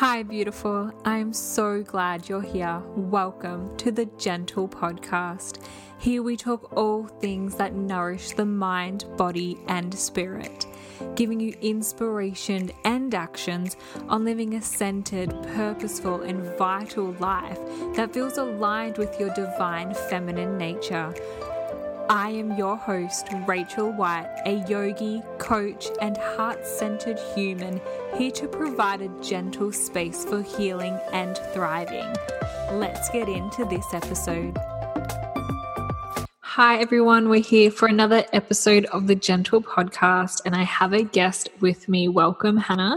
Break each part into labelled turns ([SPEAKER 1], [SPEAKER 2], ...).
[SPEAKER 1] Hi, beautiful. I'm so glad you're here. Welcome to the Gentle Podcast. Here we talk all things that nourish the mind, body, and spirit, giving you inspiration and actions on living a centered, purposeful, and vital life that feels aligned with your divine feminine nature. I am your host, Rachel White, a yogi, coach, and heart centered human here to provide a gentle space for healing and thriving. Let's get into this episode. Hi, everyone. We're here for another episode of the Gentle Podcast, and I have a guest with me. Welcome, Hannah.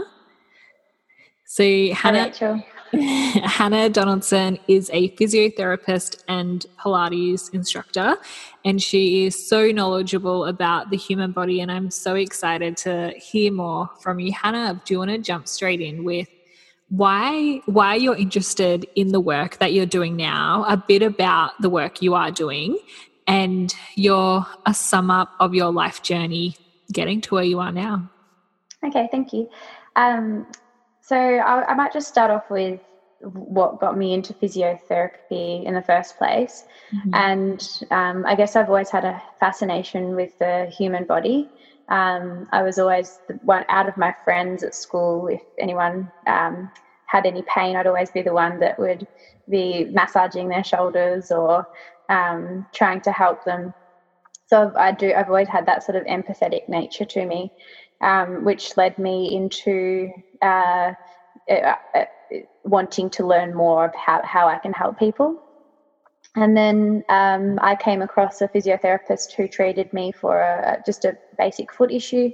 [SPEAKER 1] So, Hannah.
[SPEAKER 2] Hi,
[SPEAKER 1] Hannah Donaldson is a physiotherapist and Pilates instructor, and she is so knowledgeable about the human body. And I'm so excited to hear more from you, Hannah. Do you want to jump straight in with why why you're interested in the work that you're doing now? A bit about the work you are doing, and your a sum up of your life journey getting to where you are now.
[SPEAKER 2] Okay, thank you. Um, so I, I, might just start off with what got me into physiotherapy in the first place. Mm-hmm. And um, I guess I've always had a fascination with the human body. Um, I was always the one out of my friends at school. If anyone um, had any pain, I'd always be the one that would be massaging their shoulders or um, trying to help them. So I do. I've always had that sort of empathetic nature to me um, which led me into uh, uh, uh, wanting to learn more about how I can help people. And then um, I came across a physiotherapist who treated me for a, just a basic foot issue,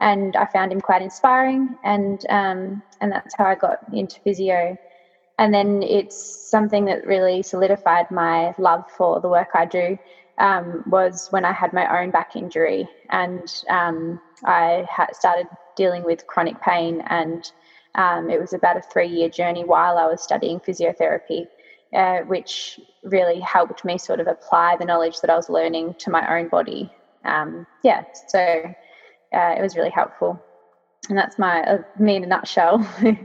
[SPEAKER 2] and I found him quite inspiring, and um, and that's how I got into physio. And then it's something that really solidified my love for the work I do um, was when I had my own back injury and um, I started dealing with chronic pain. And um, it was about a three year journey while I was studying physiotherapy, uh, which really helped me sort of apply the knowledge that I was learning to my own body. Um, yeah, so uh, it was really helpful. And that's my uh, me in a nutshell.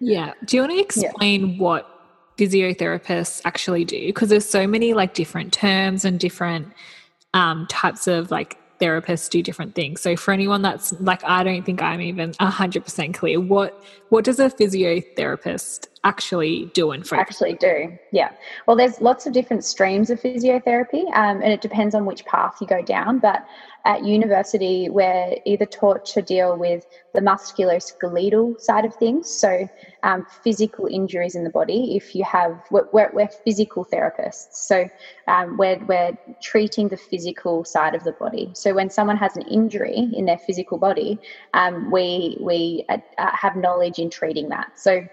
[SPEAKER 1] yeah. Do you want to explain yeah. what physiotherapists actually do because there's so many like different terms and different um, types of like therapists do different things. So for anyone that's like i don't think i'm even 100% clear what what does a physiotherapist actually do focus
[SPEAKER 2] actually do yeah well there's lots of different streams of physiotherapy um, and it depends on which path you go down but at university, we're either taught to deal with the musculoskeletal side of things, so um, physical injuries in the body. If you have, we're, we're physical therapists, so um, we're, we're treating the physical side of the body. So when someone has an injury in their physical body, um, we we uh, uh have knowledge in treating that. So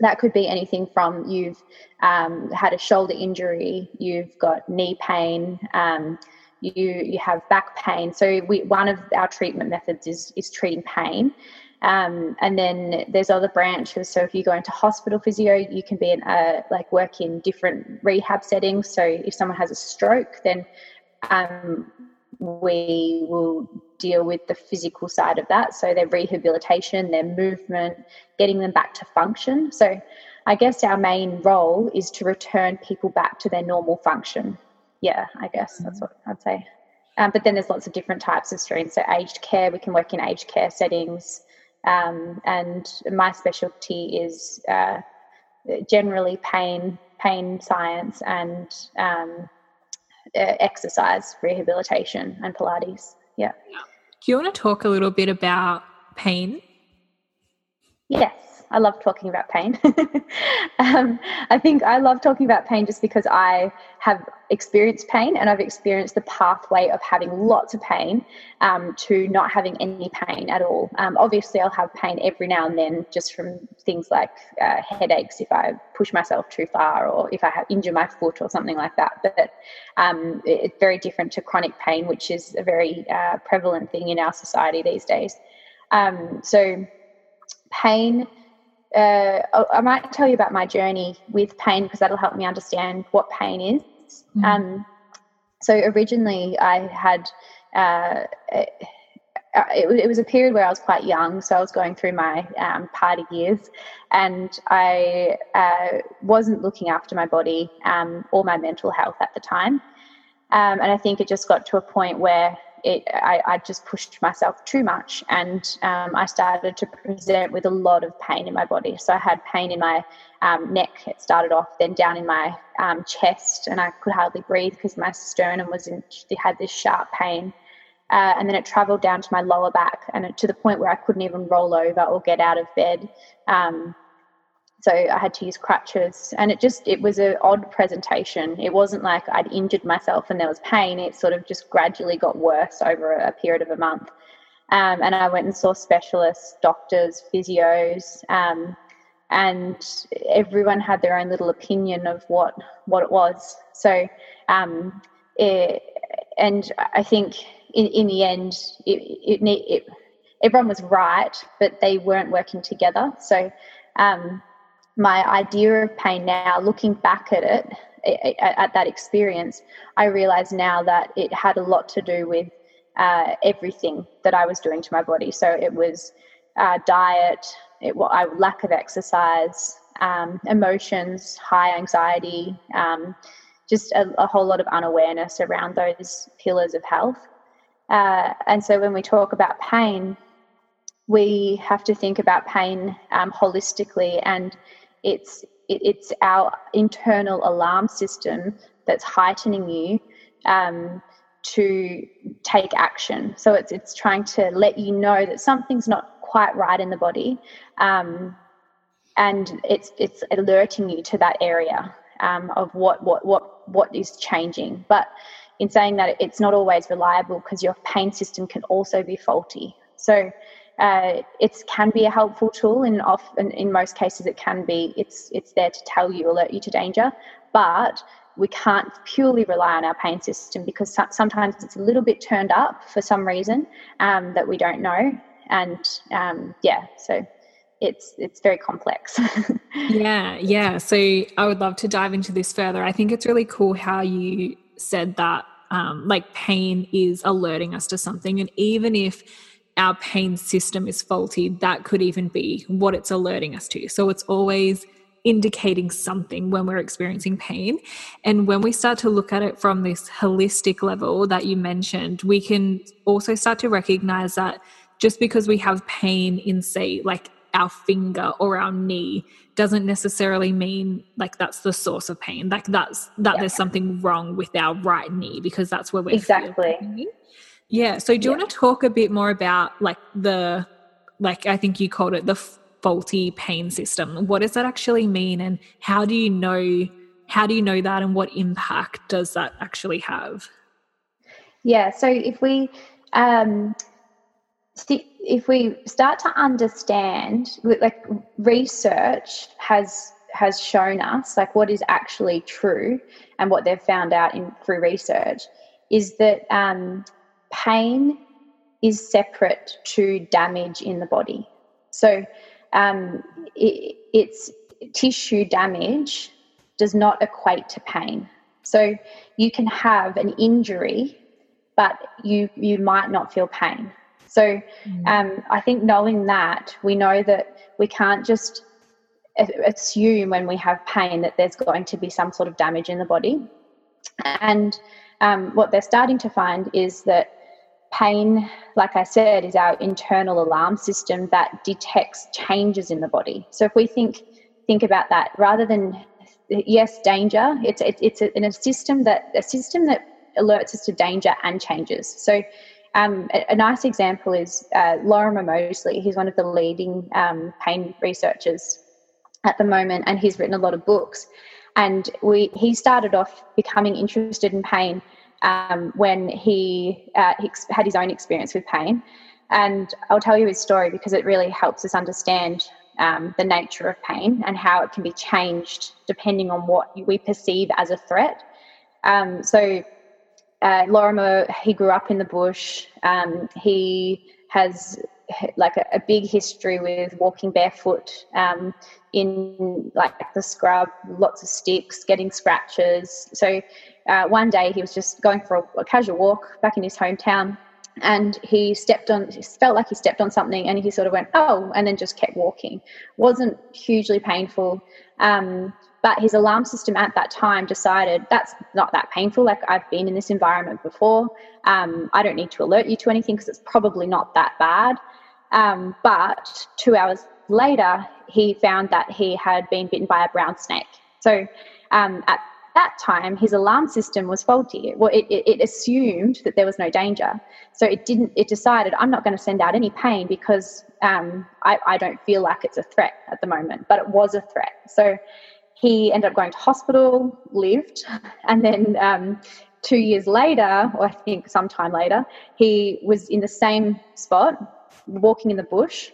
[SPEAKER 2] that could be anything from you've um, had a shoulder injury, you've got knee pain, um, you you have back pain. So we, one of our treatment methods is is treating pain. Um, and then there's other branches. So if you go into hospital physio, you can be in a, like work in different rehab settings. So if someone has a stroke, then um, we will deal with the physical side of that. So their rehabilitation, their movement, getting them back to function. So I guess our main role is to return people back to their normal function yeah, I guess that's mm-hmm. what I'd say. Um, but then there's lots of different types of streams. So aged care, we can work in aged care settings. Um, and my specialty is uh, generally pain, pain science, and um, exercise rehabilitation and Pilates. Yeah.
[SPEAKER 1] Do you want to talk a little bit about pain?
[SPEAKER 2] Yes. I love talking about pain. um, I think I love talking about pain just because I have experienced pain and I've experienced the pathway of having lots of pain um, to not having any pain at all. Um, obviously, I'll have pain every now and then just from things like uh, headaches if I push myself too far or if I have injure my foot or something like that. But um, it's very different to chronic pain, which is a very uh, prevalent thing in our society these days. Um, so, pain uh, I might tell you about my journey with pain because that'll help me understand what pain is. Mm-hmm. Um, so originally, I had uh, uh, it, it, was a period where I was quite young, so I was going through my um, party years, and I uh, wasn't looking after my body um, or my mental health at the time. Um, and I think it just got to a point where it, I, I just pushed myself too much, and um, I started to present with a lot of pain in my body. So I had pain in my um, neck. It started off, then down in my um, chest, and I could hardly breathe because my sternum was in, had this sharp pain. Uh, and then it traveled down to my lower back and to the point where I couldn't even roll over or get out of bed. Um, so I had to use crutches, and it just it was an odd presentation. It wasn't like I'd injured myself and there was pain. It sort of just gradually got worse over a period of a month. Um, and I went and saw specialists, doctors, physios, um, and everyone had their own little opinion of what what it was. So, um, it, and I think in, in the end, it, it, it, everyone was right, but they weren't working together. So, um, my idea of pain now, looking back at it, at that experience, I realize now that it had a lot to do with uh, everything that I was doing to my body. So it was uh, diet, it, well, lack of exercise, um, emotions, high anxiety, um, just a, a, whole lot of unawareness around those pillars of health. Uh, and so when we talk about pain, we have to think about pain um, holistically, and it's it, it's our internal alarm system that's heightening you um, to take action. So it's it's trying to let you know that something's not quite right in the body, um, and it's it's alerting you to that area um, of what what what what is changing. But in saying that, it's not always reliable because your pain system can also be faulty. So uh, it can be a helpful tool, and in most cases it can be. It's it's there to tell you, alert you to danger, but we can't purely rely on our pain system because sometimes it's a little bit turned up for some reason um, that we don't know, and um, yeah, so it's it's very complex.
[SPEAKER 1] yeah, yeah. So I would love to dive into this further. I think it's really cool how you said that um, like pain is alerting us to something, and even if our pain system is faulty, that could even be what it's alerting us to. So it's always indicating something when we're experiencing pain. And when we start to look at it from this holistic level that you mentioned, we can also start to recognize that just because we have pain in, say, like our finger or our knee doesn't necessarily mean like that's the source of pain like that's that yeah. there's something wrong with our right knee because that's where we're
[SPEAKER 2] exactly
[SPEAKER 1] yeah so do you yeah. want to talk a bit more about like the like i think you called it the faulty pain system what does that actually mean and how do you know how do you know that and what impact does that actually have
[SPEAKER 2] yeah so if we um if we start to understand like research has has shown us like what is actually true and what they've found out in through research is that um, pain is separate to damage in the body so um, it, it's tissue damage does not equate to pain so you can have an injury but you you might not feel pain so mm. um, I think knowing that, we know that we can't just assume when we have pain that there's going to be some sort of damage in the body. And um, what they're starting to find is that pain, like I said, is our internal alarm system that detects changes in the body. So if we think think about that, rather than yes, danger, it's it's, it's a, in a system that a system that alerts us to danger and changes. So um, a, a, nice example is uh, Lorimer Moseley. He's one of the leading um, pain researchers at the moment, and he's written a lot of books. And we, he started off becoming interested in pain um, when he, uh, he had his own experience with pain. And I'll tell you his story because it really helps us understand um, the nature of pain and how it can be changed depending on what we perceive as a threat. Um, so uh, Lorimer, he grew up in the bush. Um, he has like a, a, big history with walking barefoot um, in like the scrub, lots of sticks, getting scratches. So uh, one day he was just going for a, a, casual walk back in his hometown, and he stepped on felt like he stepped on something and he sort of went oh and then just kept walking. Wasn't hugely painful um, but his alarm system at that time decided that's not that painful like i've been in this environment before. Um, i don't need to alert you to anything because it's probably not that bad um, but two hours later he found that he had been bitten by a brown snake. So um, at that time his alarm system was faulty. Well it, it, it, assumed that there was no danger. So it didn't it decided i'm not going to send out any pain because um, I, I don't feel like it's a threat at the moment but it was a threat. So he ended up going to hospital lived and then um, two years later or i think sometime later he was in the same spot walking in the bush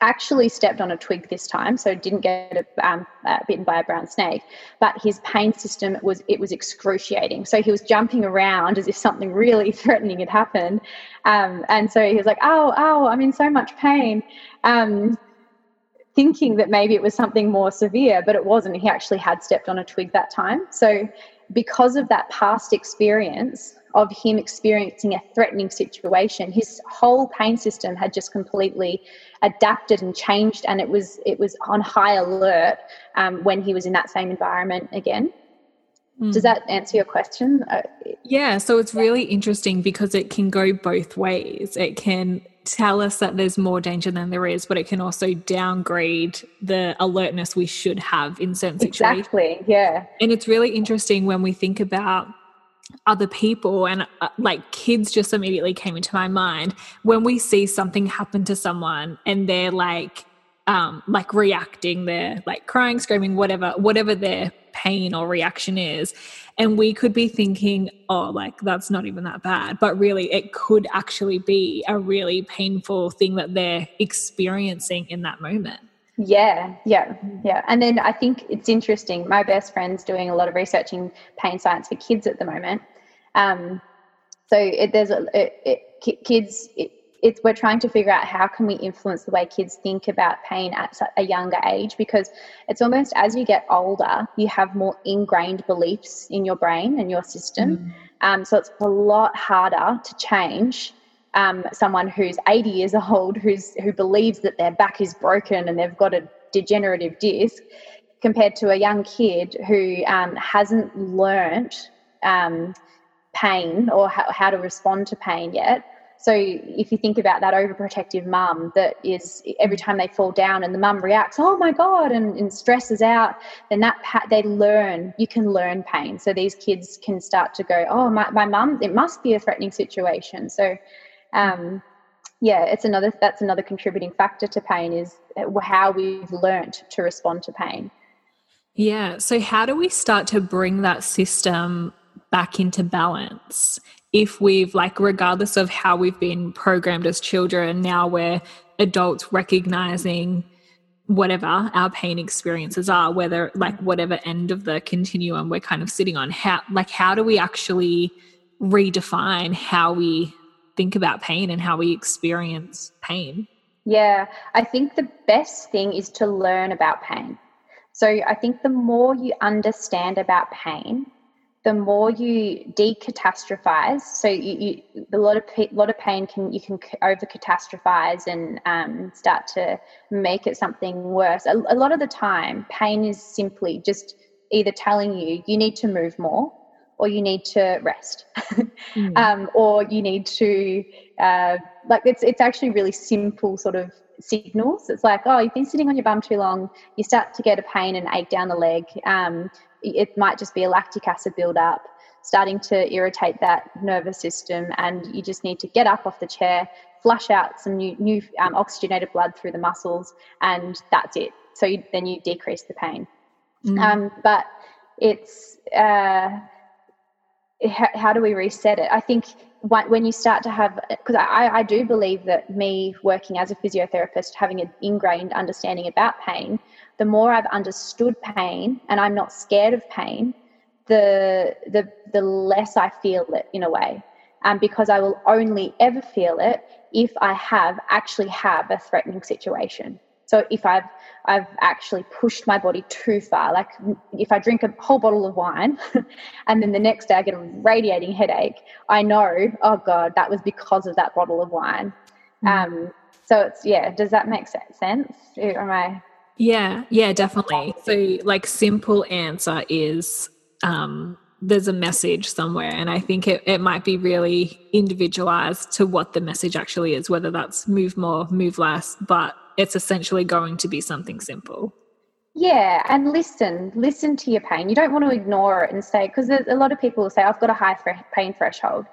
[SPEAKER 2] actually stepped on a twig this time, so didn't get um, uh, bitten by a brown snake. But his pain system was it was excruciating. So he was jumping around as if something really threatening had happened, um, and so he was like, "Oh, oh, I'm in so much pain." Um, thinking that maybe it was something more severe, but it wasn't. He actually had stepped on a twig that time. So, because of that past experience, of him experiencing a threatening situation his whole pain system had just completely adapted and changed and it was it was on high alert um, when he was in that same environment again mm. does that answer your question uh,
[SPEAKER 1] yeah so it's really interesting because it can go both ways it can tell us that there's more danger than there is, but it can also downgrade the alertness we should have in certain situations.
[SPEAKER 2] Exactly, yeah.
[SPEAKER 1] And it's really interesting when we think about other people and uh, like kids just immediately came into my mind when we see something happen to someone and they're like um like reacting they're like crying screaming whatever whatever their pain or reaction is. And we could be thinking oh like that's not even that bad. But really it could actually be a really painful thing that they're experiencing in that moment
[SPEAKER 2] yeah, yeah, yeah. And then I think it's interesting. My best friend's doing a lot of research in pain science for kids at the moment. Um, so it, there's a it, it, kids. it's we're trying to figure out how can we influence the way kids think about pain at a younger age because it's almost as you get older, you have more ingrained beliefs in your brain and your system. Mm. Um, so it's a lot harder to change um, someone who's 80 years old who's who believes that their back is broken and they've got a degenerative disc compared to a young kid who um, hasn't learnt um, pain or how, how to respond to pain yet so if you think about that overprotective mum that is every time they fall down and the mum reacts, oh my god, and, and stresses out, then that they learn. You can learn pain. So these kids can start to go, oh my my mum, it must be a threatening situation. So um, yeah, it's another that's another contributing factor to pain is how we've learnt to respond to pain.
[SPEAKER 1] Yeah. So how do we start to bring that system back into balance? If we've like regardless of how we've been programmed as children, now we're adults recognizing whatever our pain experiences are, whether like whatever end of the continuum we're kind of sitting on, how like how do we actually redefine how we think about pain and how we experience pain.
[SPEAKER 2] Yeah, I think the best thing is to learn about pain. So I think the more you understand about pain, the more you decatastrophize. So you, you a lot of lot of pain can you can over catastrophize and um, start to make it something worse. A, a lot of the time, pain is simply just either telling you you need to move more or you need to rest mm. um, or you need to uh, like it's it's actually really simple sort of signals it's like oh you've been sitting on your bum too long you start to get a pain and ache down the leg um, it might just be a lactic acid buildup starting to irritate that nervous system and you just need to get up off the chair flush out some new new um, oxygenated blood through the muscles and that's it so you, then you decrease the pain mm. um, but it's uh, how, how do we reset it? I think when you start to have, because I, I do believe that me working as a physiotherapist, having an ingrained understanding about pain, the more I've understood pain and I'm not scared of pain, the the the less I feel it in a way. Um, because I will only ever feel it if I have actually have a threatening situation. So if I've I've actually pushed my body too far, like if I drink a whole bottle of wine and then the next day I get a radiating headache, I know, oh God, that was because of that bottle of wine. Mm. Um, so it's yeah, does that make sense? Am I
[SPEAKER 1] yeah, yeah, definitely. So like simple answer is um there's a message somewhere and i think it, it might be really individualized to what the message actually is whether that's move more move less but it's essentially going to be something simple
[SPEAKER 2] yeah and listen listen to your pain you don't want to ignore it and say because a lot of people will say i've got a high pain threshold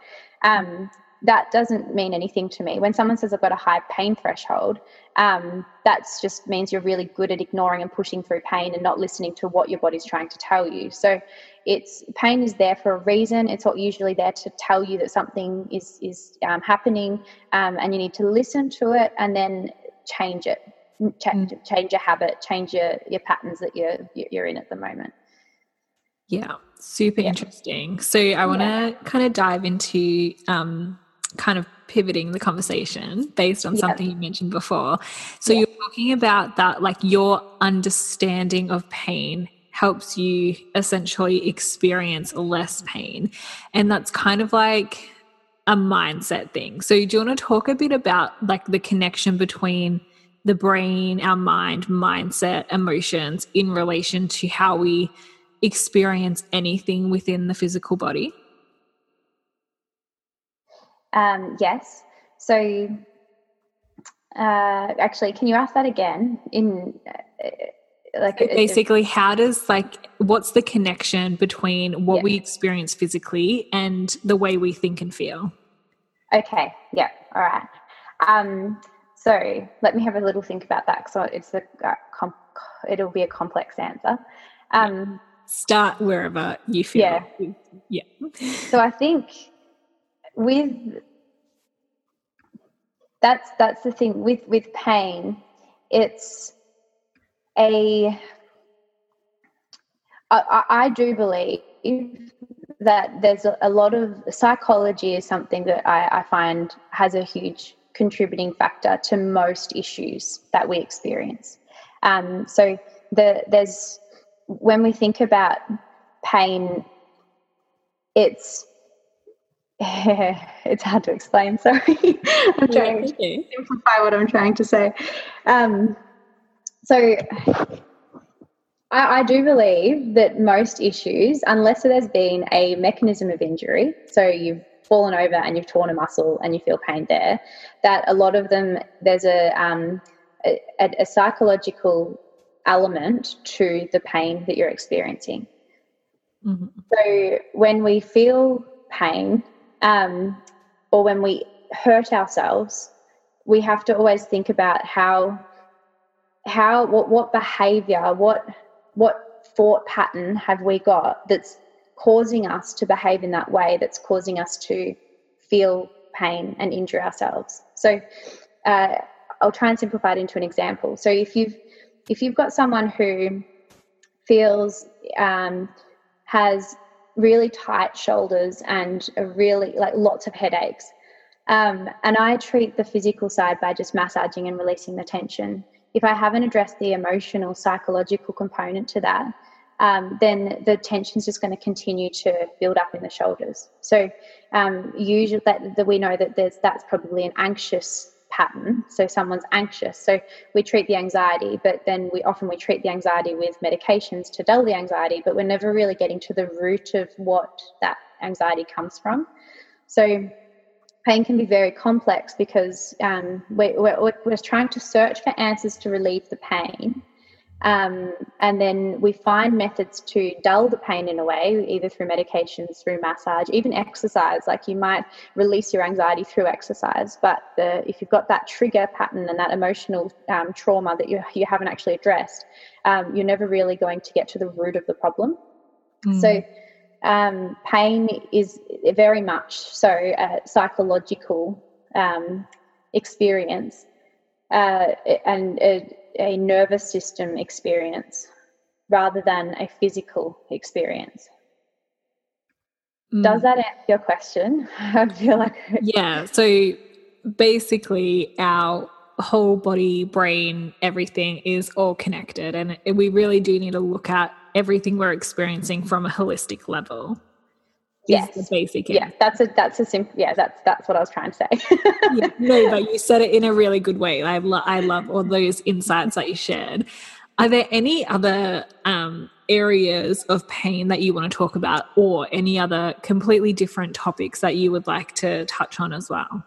[SPEAKER 2] um, that doesn't mean anything to me. When someone says I've got a high pain threshold, um, that just means you're really good at ignoring and pushing through pain and not listening to what your body's trying to tell you. So, it's pain is there for a reason. It's not usually there to tell you that something is is um, happening, um, and you need to listen to it and then change it, change, mm. change your habit, change your your patterns that you're you're in at the moment.
[SPEAKER 1] Yeah, super yeah. interesting. So I want to yeah. kind of dive into um, kind of pivoting the conversation based on something you mentioned before. So you're talking about that, like your understanding of pain helps you essentially experience less pain. And that's kind of like a mindset thing. So do you want to talk a bit about like the connection between the brain, our mind, mindset, emotions in relation to how we experience anything within the physical body?
[SPEAKER 2] Um, yes. So, uh, actually, can you ask that again? In uh,
[SPEAKER 1] like, so basically, how does like what's the connection between what yeah. we experience physically and the way we think and feel?
[SPEAKER 2] Okay. Yeah. All right. Um, so let me have a little think about that. So it's a uh, comp- it'll be a complex answer. Um,
[SPEAKER 1] Start wherever you feel.
[SPEAKER 2] Yeah.
[SPEAKER 1] Yeah.
[SPEAKER 2] so I think with that's that's the thing with with pain it's a I, I do believe that there's a, a, lot of psychology is something that I, I find has a huge contributing factor to most issues that we experience. Um, so the, there's when we think about pain, it's it's hard to explain. Sorry, I'm trying to simplify what I'm trying to say. Um, so, I, I, do believe that most issues, unless there's been a mechanism of injury, so you've fallen over and you've torn a muscle and you feel pain there, that a lot of them there's a um, a, a psychological element to the pain that you're experiencing. Mm-hmm. So when we feel pain, um, or when we hurt ourselves, we have to always think about how how what what behavior what what thought pattern have we got that's causing us to behave in that way that's causing us to feel pain and injure ourselves so uh, i'll try and simplify it into an example so if you've if you've got someone who feels um, has really tight shoulders and a really like lots of headaches. Um, and I treat the physical side by just massaging and releasing the tension. If I haven't addressed the emotional, psychological component to that, um, then the tension is just going to continue to build up in the shoulders. So um, usually that, that we know that there's that's probably an anxious pattern. So someone's anxious. So we treat the anxiety but then we often we treat the anxiety with medications to dull the anxiety but we're never really getting to the root of what that anxiety comes from. So pain can be very complex because um, we're, we're, we're trying to search for answers to relieve the pain um, and then we find methods to dull the pain in a way, either through medications, through massage, even exercise. Like you might release your anxiety through exercise, but the, if you've got that trigger pattern and that emotional um, trauma that you, you haven't actually addressed, um, you're never really going to get to the root of the problem. Mm. So, um, pain is very much so a psychological um, experience. Uh, and it, a nervous system experience rather than a physical experience. Mm. Does that answer your question? I feel like
[SPEAKER 1] yeah. So basically, our whole body, brain, everything is all connected. And we really do need to look at everything we're experiencing from a holistic level.
[SPEAKER 2] Yes,
[SPEAKER 1] the basic.
[SPEAKER 2] Yeah, that's a that's a simple. Yeah, that's that's what I was trying to say.
[SPEAKER 1] yeah, no, but you said it in a really good way. I lo- I love all those insights that you shared. Are there any other um, areas of pain that you want to talk about, or any other completely different topics that you would like to touch on as well?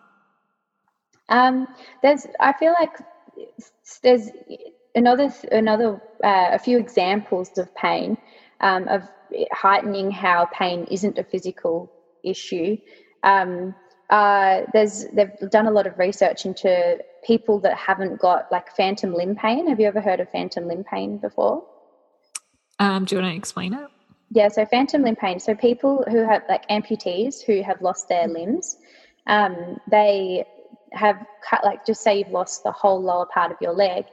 [SPEAKER 2] Um, there's, I feel like there's another another uh, a few examples of pain um, of heightening how pain isn't a physical issue. Um, uh, there's they've done a lot of research into people that haven't got like phantom limb pain. Have you ever heard of phantom limb pain before?
[SPEAKER 1] Um, do you want to explain it?
[SPEAKER 2] Yeah, so phantom limb pain. So people who have like amputees who have lost their limbs, um, they have cut like just say you've lost the whole lower part of your leg.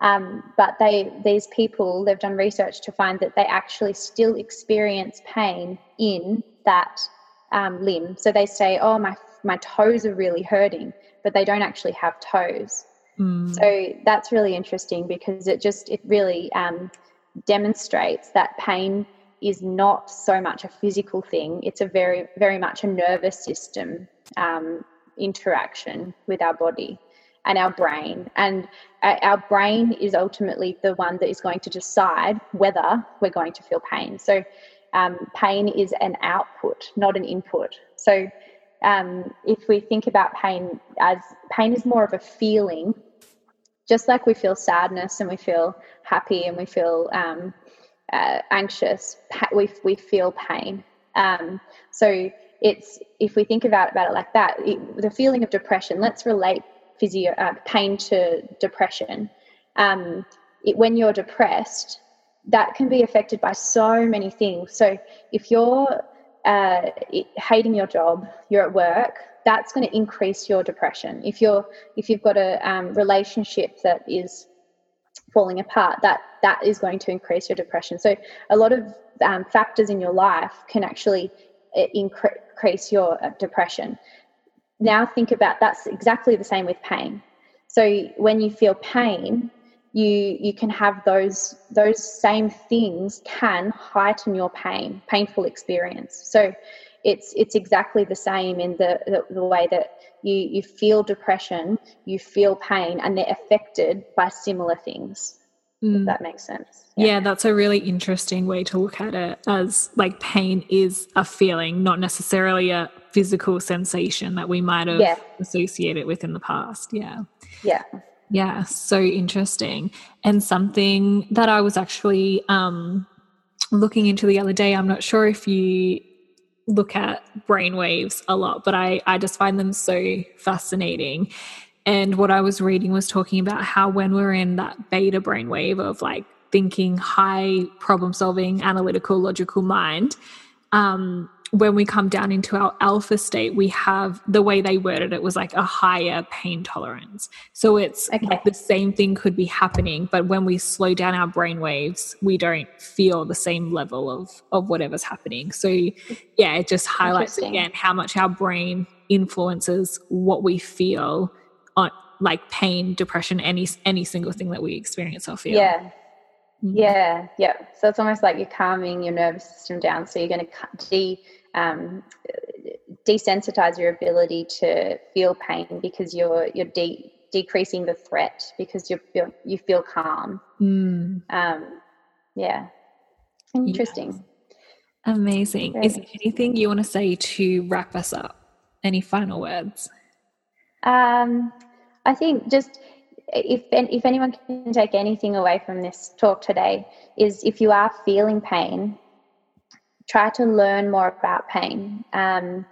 [SPEAKER 2] Um, but they these people they've done research to find that they actually still experience pain in that um, limb. So they say, "Oh, my my toes are really hurting," but they don't actually have toes. Mm. So that's really interesting because it just it really um, demonstrates that pain is not so much a physical thing; it's a very very much a nervous system um, interaction with our body and our brain. And uh, our brain is ultimately the one that is going to decide whether we're going to feel pain. So um, pain is an output, not an input. So um, if we think about pain as pain is more of a feeling, just like we feel sadness and we feel happy and we feel um, uh, anxious, we, we feel pain. Um, so it's if we think about, about it like that, it, the feeling of depression, let's relate physio uh, pain to depression. Um, it, when you're depressed, that can be affected by so many things. So if you're uh, hating your job, you're at work, that's going to increase your depression. If you're if you've got a um, relationship that is falling apart, that that is going to increase your depression. So a lot of um, factors in your life can actually uh, increase your uh, depression. Now think about that's exactly the same with pain. So when you feel pain, you you can have those those same things can heighten your pain painful experience so it's it's exactly the same in the, the, the way that you you feel depression you feel pain and they're affected by similar things mm. that makes sense
[SPEAKER 1] yeah. yeah that's a really interesting way to look at it as like pain is a feeling not necessarily a physical sensation that we might have yeah. associated with in the past yeah
[SPEAKER 2] yeah
[SPEAKER 1] yeah, so interesting. And something that I was actually um, looking into the other day, I'm not sure if you look at brainwaves a lot, but I, I just find them so fascinating. And what I was reading was talking about how when we're in that beta brainwave of like thinking, high problem solving, analytical, logical mind, um, when we come down into our alpha state, we have the way they worded it was like a higher pain tolerance. So it's okay. like the same thing could be happening, but when we slow down our brain waves, we don't feel the same level of of whatever's happening. So yeah, it just highlights again how much our brain influences what we feel on like pain, depression, any any single thing that we experience or feel.
[SPEAKER 2] Yeah. Mm-hmm. Yeah, yeah. So it's almost like you're calming your nervous system down. So you're going to de um, desensitize your ability to feel pain because you're you're de- decreasing the threat because you feel you feel calm. Mm. Um, yeah, interesting. Yes.
[SPEAKER 1] Amazing. Very Is there anything you want to say to wrap us up? Any final words?
[SPEAKER 2] Um, I think just if if anyone can take anything away from this talk today is if you are feeling pain try to learn more about pain um,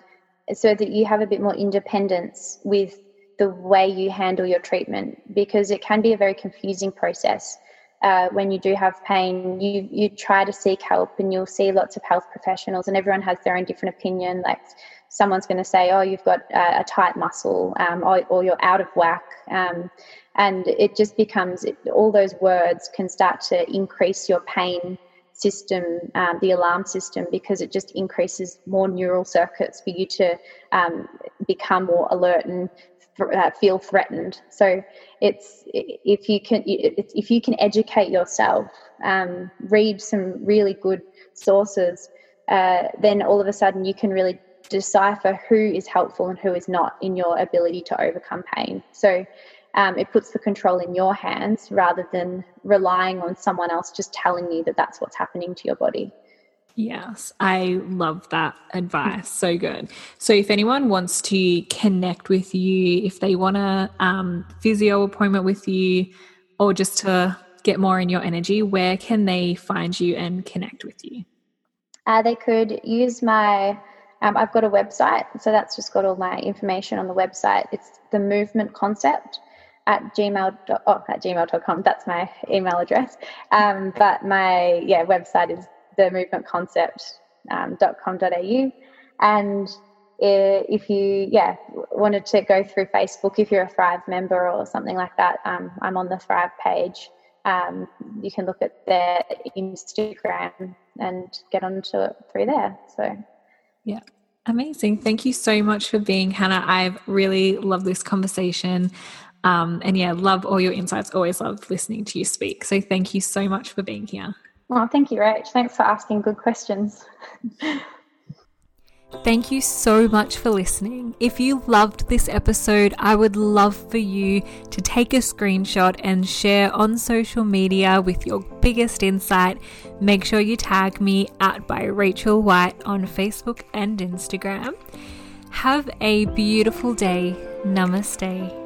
[SPEAKER 2] so that you have a bit more independence with the way you handle your treatment because it can be a very confusing process. Uh, when you do have pain, you you try to seek help, and you'll see lots of health professionals, and everyone has their own different opinion. Like someone's going to say, "Oh, you've got a, a tight muscle," um, or, or, "You're out of whack," um, and it just becomes it, all those words can start to increase your pain system, um, the alarm system, because it just increases more neural circuits for you to um, become more alert and uh, feel threatened. So it's if you can if you can educate yourself, um, read some really good sources, uh, then all of a sudden you can really decipher who is helpful and who is not in your ability to overcome pain. So um, it puts the control in your hands rather than relying on someone else just telling you that that's what's happening to your body.
[SPEAKER 1] Yes, I love that advice. So good. So, if anyone wants to connect with you, if they want a um, physio appointment with you, or just to get more in your energy, where can they find you and connect with you?
[SPEAKER 2] Uh, they could use my, um, I've got a website. So, that's just got all my information on the website. It's the movement concept at gmail oh, at gmail.com that's my email address. Um, but my yeah website is the movement concept um, and if you yeah wanted to go through facebook if you're a thrive member or something like that um, i'm on the thrive page. Um, you can look at their instagram and get onto it through there. So.
[SPEAKER 1] Yeah. Amazing. Thank you so much for being hannah. I've really loved this conversation um, and yeah love all your insights always love listening to you speak so thank you so much for being here
[SPEAKER 2] well, thank you, Rach. Thanks for asking good questions.
[SPEAKER 1] Thank you so much for listening. If you loved this episode, I would love for you to take a screenshot and share on social media with your biggest insight. Make sure you tag me at by Rachel White on Facebook and Instagram. Have a beautiful day. Namaste.